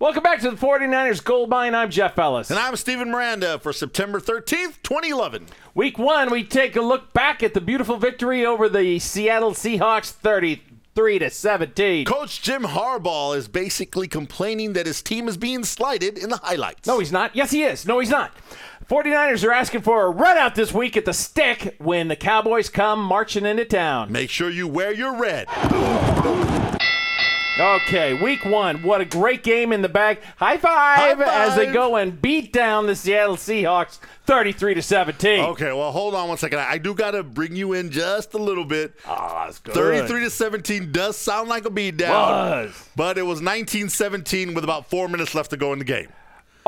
Welcome back to the 49ers Gold Mine. I'm Jeff Ellis. And I'm Stephen Miranda for September 13th, 2011. Week one, we take a look back at the beautiful victory over the Seattle Seahawks 33 to 17. Coach Jim Harbaugh is basically complaining that his team is being slighted in the highlights. No, he's not. Yes, he is. No, he's not. 49ers are asking for a red out this week at the stick when the Cowboys come marching into town. Make sure you wear your red. Okay, week one. What a great game in the bag. High five, High as they go and beat down the Seattle Seahawks 33 to 17. Okay, well, hold on one second. I do got to bring you in just a little bit. Ah, that's good. 33 to 17 does sound like a beatdown. But it was 19 17 with about four minutes left to go in the game.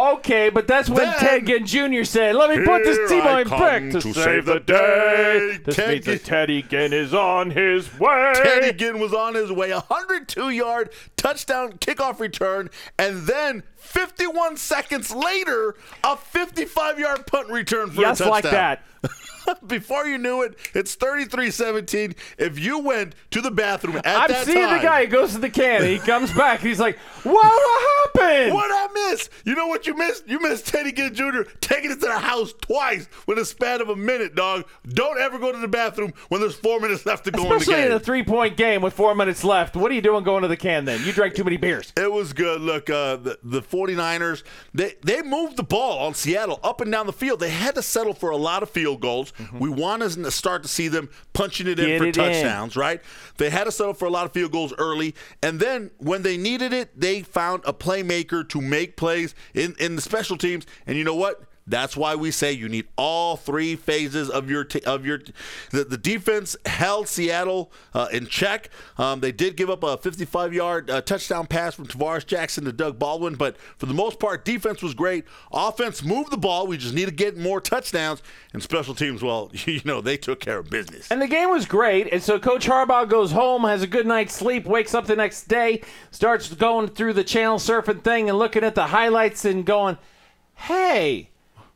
Okay, but that's when Then- Ted Ginn Jr. said, "Let me put this team on come to, save the day." This Ted means that Teddy Ginn is on his way. Teddy Ginn was on his way, a 102 yard touchdown kickoff return, and then 51 seconds later, a 55 yard punt return for Just a touchdown. like that. Before you knew it, it's 33 17. If you went to the bathroom at I'm that seeing time, the guy who goes to the can. He comes back. He's like, "What, what happened?" What I miss? You know what you missed? You missed Teddy Ginn Jr. taking it to the house twice with a span of a minute, dog. Don't ever go to the bathroom when there's four minutes left to go Especially in in a three-point game with four minutes left. What are you doing going to the can then? You drank too many beers. It was good. Look, uh, the, the 49ers, they, they moved the ball on Seattle up and down the field. They had to settle for a lot of field goals. We wanted to start to see them punching it in for it in. touchdowns, right? They had to settle for a lot of field goals early. And then when they needed it, they found a playmaker to make plays in, in the special teams. And you know what? That's why we say you need all three phases of your t- of your. T- the, the defense held Seattle uh, in check. Um, they did give up a 55-yard uh, touchdown pass from Tarvaris Jackson to Doug Baldwin, but for the most part, defense was great. Offense moved the ball. We just need to get more touchdowns. And special teams, well, you know, they took care of business. And the game was great. And so Coach Harbaugh goes home, has a good night's sleep, wakes up the next day, starts going through the channel surfing thing and looking at the highlights and going, hey,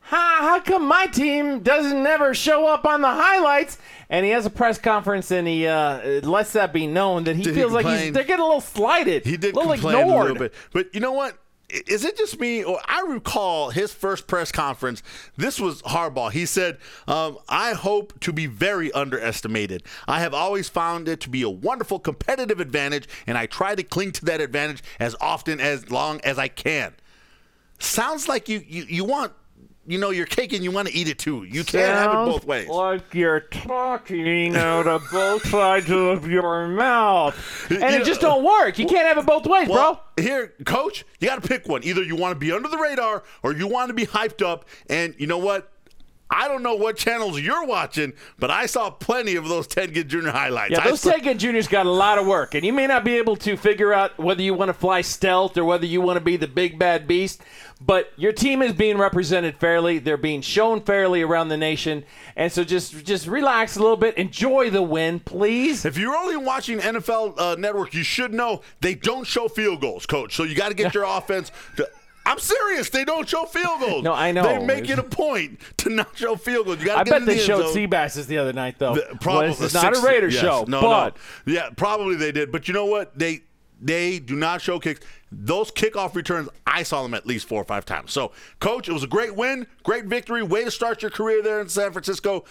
how, how come my team doesn't never show up on the highlights? And he has a press conference and he uh, lets that be known that he Did he feels like he's, they're getting a little slighted. He did a little complain ignored. a little bit, but you know what? Is it just me, or I recall his first press conference? This was Harbaugh. He said, um, "I hope to be very underestimated. I have always found it to be a wonderful competitive advantage, and I try to cling to that advantage as often as long as I can." Sounds like you you, you want. You know your cake and you want to eat it too. You can't have it both ways. Like you're talking out of both sides of your mouth. And it just don't work. You can't have it both ways, Well, bro. here, coach, you got to pick one. Either you want to be under the radar or you want to be hyped up. And you know what? I don't know what channels you're watching, but I saw plenty of those Ted Ginn Jr. highlights. Yeah, those saw- Ted Ginn Juniors got a lot of work, and you may not be able to figure out whether you want to fly stealth or whether you want to be the big bad beast. But your team is being represented fairly; they're being shown fairly around the nation, and so just just relax a little bit, enjoy the win, please. If you're only watching NFL uh, Network, you should know they don't show field goals, coach. So you got to get your offense to. I'm serious. They don't show field goals. No, I know. They make it a point to not show field goals. You got to I get bet in they the end showed zone. Seabasses the other night, though. The- probably well, this is not a 60 Raider yes, show, No, but no. Yeah, probably they did. But you know what? They they do not show kicks. Those kickoff returns, I saw them at least four or five times. So, coach, it was a great win, great victory. Way to start your career there in San Francisco.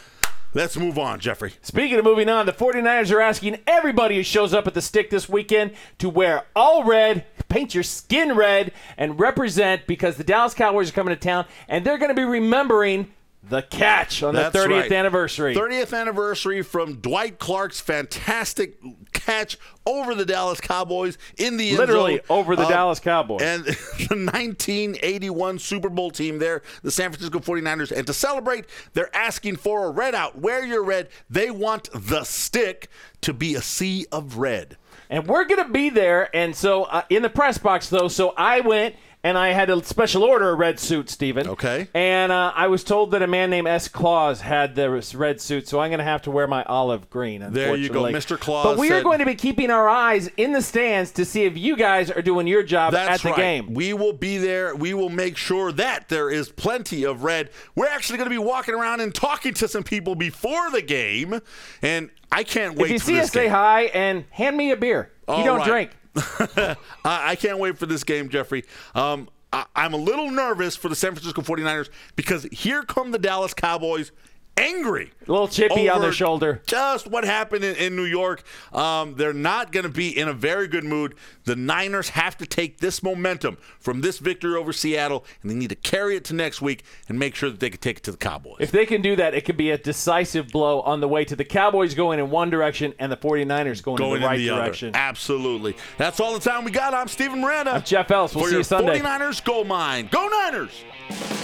Let's move on, Jeffrey. Speaking of moving on, the 49ers are asking everybody who shows up at the stick this weekend to wear all red, paint your skin red, and represent because the Dallas Cowboys are coming to town and they're going to be remembering the catch on That's the 30th right. anniversary. 30th anniversary from Dwight Clark's fantastic catch over the Dallas Cowboys in the Literally zone. over the Uh, Dallas Cowboys. And the 1981 Super Bowl team there, the San Francisco 49ers. And to celebrate, they're asking for a red out. Wear your red. They want the stick to be a sea of red. And we're going to be there. And so uh, in the press box, though, so I went and I had a special order a red suit, Steven. Okay. And uh, I was told that a man named S. Claus had the red suit, so I'm going to have to wear my olive green. There you go. Mr. Claus But we are going to be keeping our eyes in the stands to see if you guys are doing your job at the right. game. We will be there. We will make sure that there is plenty of red. We're actually going to be walking around and talking to some people before the game, and I can't wait. if you see this us, say hi and hand me a beer. All you don't right. drink. I, I can't wait for this game, Jeffrey. Um, I, I'm a little nervous for the San Francisco 49ers because here come the Dallas Cowboys angry. A little chippy on their shoulder. Just what happened in, in New York. Um, they're not going to be in a very good mood. The Niners have to take this momentum from this victory over Seattle, and they need to carry it to next week and make sure that they can take it to the Cowboys. If they can do that, it could be a decisive blow on the way to the Cowboys going in one direction and the 49ers going, Going in the right in the direction. other. Absolutely. That's all the time we got. I'm Steven Miranda. I'm Jeff Ellis. We'll for see your you Sunday. 49ers Go Mine. Go Niners!